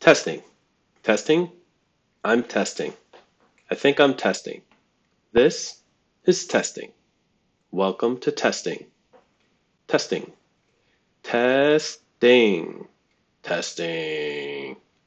Testing. Testing. I'm testing. I think I'm testing. This is testing. Welcome to testing. Testing. Testing. Testing.